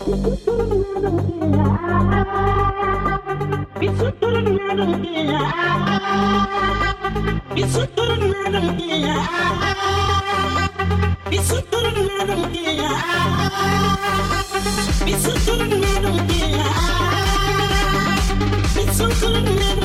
It's so good.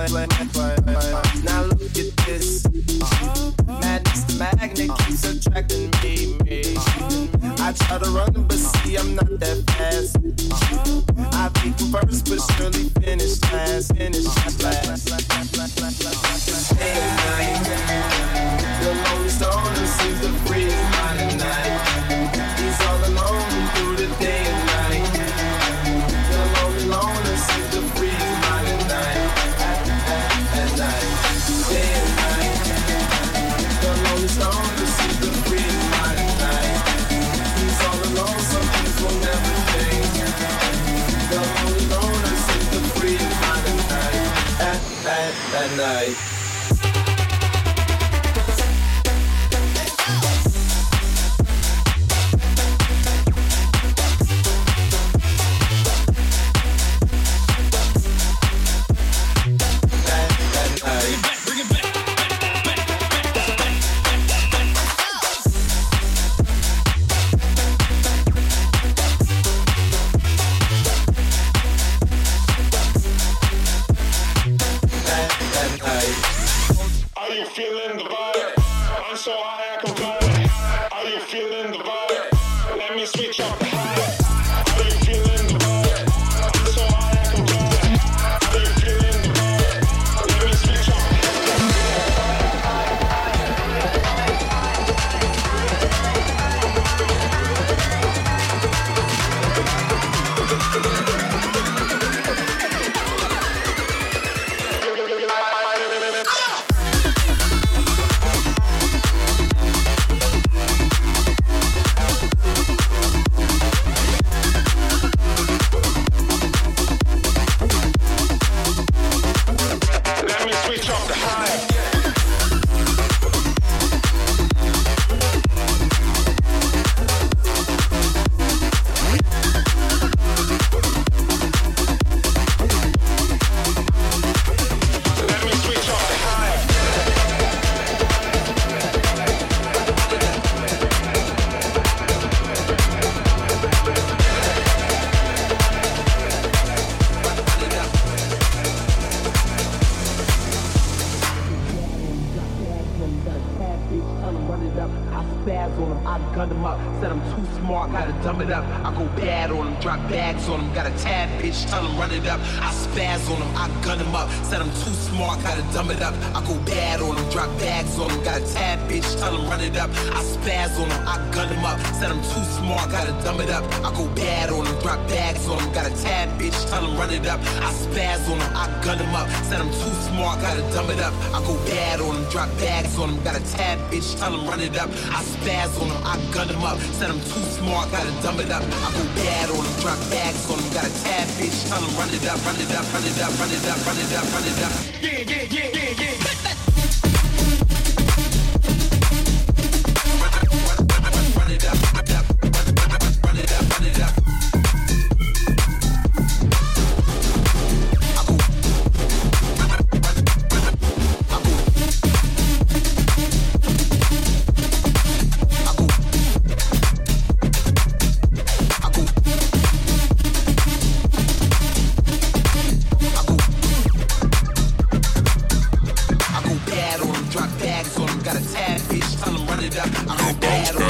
Now look at this. The attracting me, me. I try to run, but see, I'm not that fast. I think first, but surely finish. Finish The lonely Monday. Uh, you feeling the vibe? I'm so high. Gun them up. Said I'm too smart, gotta dumb it up. I go bad on them, drop bags on them. Got a tad bitch, tell them run it up. I spaz on them, I gun them up. Said I'm too smart, gotta dumb it up. I go bad on them, drop bags on them. Got a tad bitch, tell them run it up. I spaz on them, I gun them up. Said I'm too smart, gotta dumb it up. I go bad on them, drop bags on them. Got a tad bitch, tell them run it up. I spaz on them, I gun them up. Said I'm too smart, gotta dumb it up. I go bad on them, drop bags on them. Got a tad bitch, tell them run it up. I spaz on them, I gun them up. Said I'm too smart, gotta dumb it up. I go bad on them, drop bags on them. Got a tad bitch, tell them run it up, run it up, run it up, run it up, run it up, run it up. Yeah, yeah, yeah, yeah, yeah. it. I'm bad.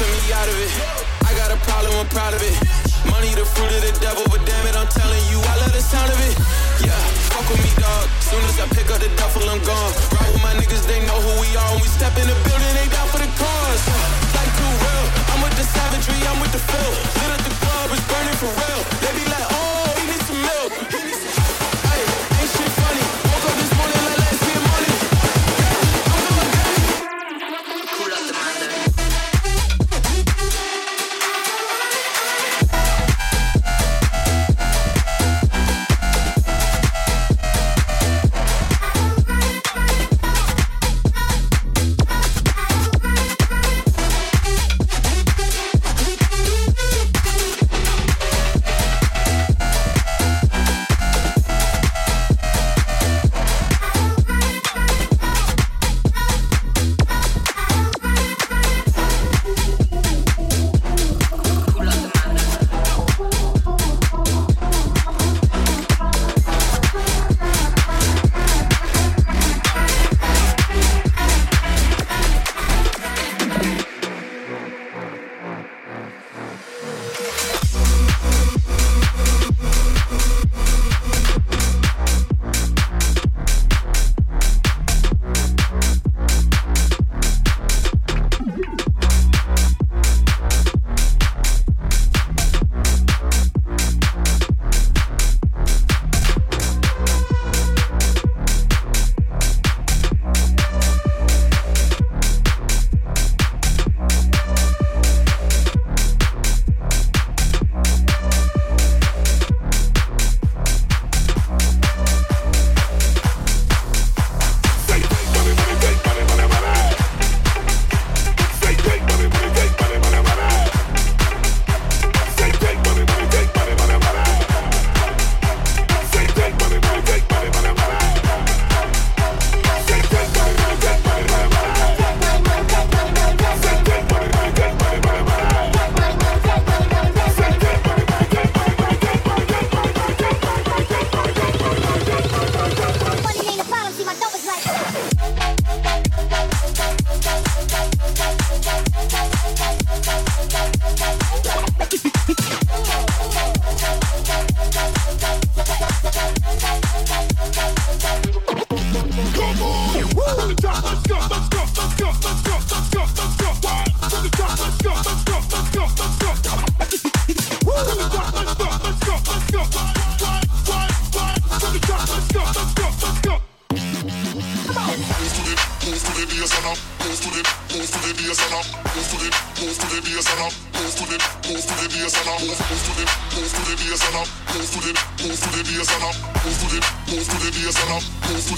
put me out of it. I got a problem, I'm proud of it. Money the fruit of the devil, but damn it, I'm telling you, I love the sound of it. Yeah, fuck with me, dog. Soon as I pick up the duffel, I'm gone. Ride with my niggas, they know who we are. When we step in the building, they down for the cause. Like too real, I'm with the savagery, I'm with the feel. Lit at the club, it's burning for real. They be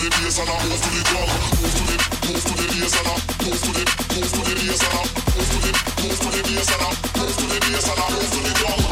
Move to the bass and I move to the drum.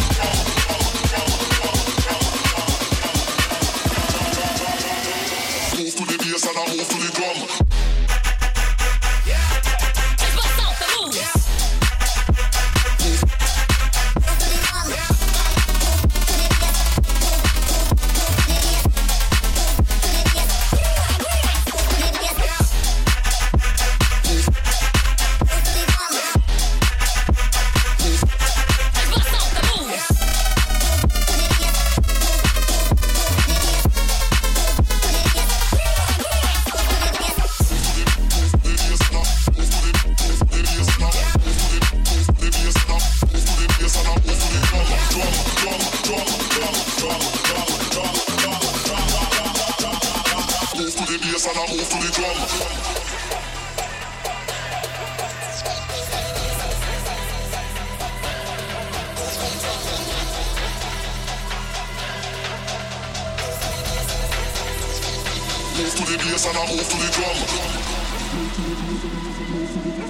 Thank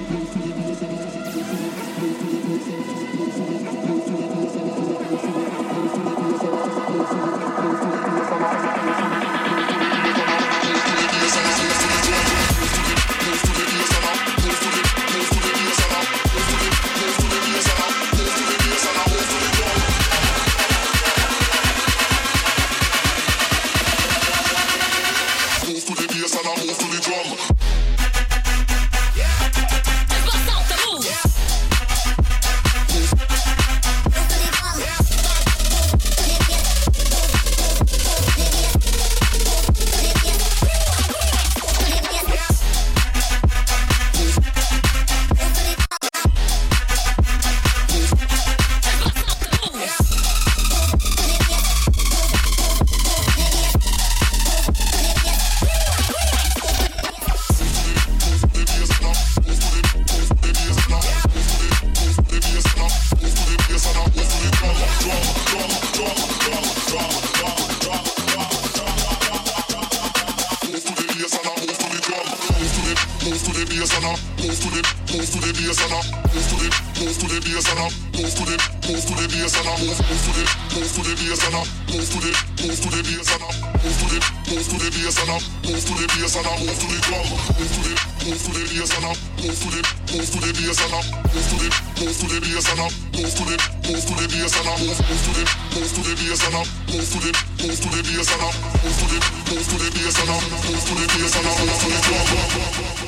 you. Move to the bass and I move to the move to the bass and I move to the move to the bass and I move to the move to the bass and I move move to the move to the bass and I move to the move to the bass and I move to the move to the bass and I move to the bass and I move to the drum move to the move to the bass and I move to the move to the bass and I move to the move to the bass and I move to the move to the bass and I move move to the move to the bass and I move to the move to the bass and I move to the move to the bass and I move to the bass and I move to the drum.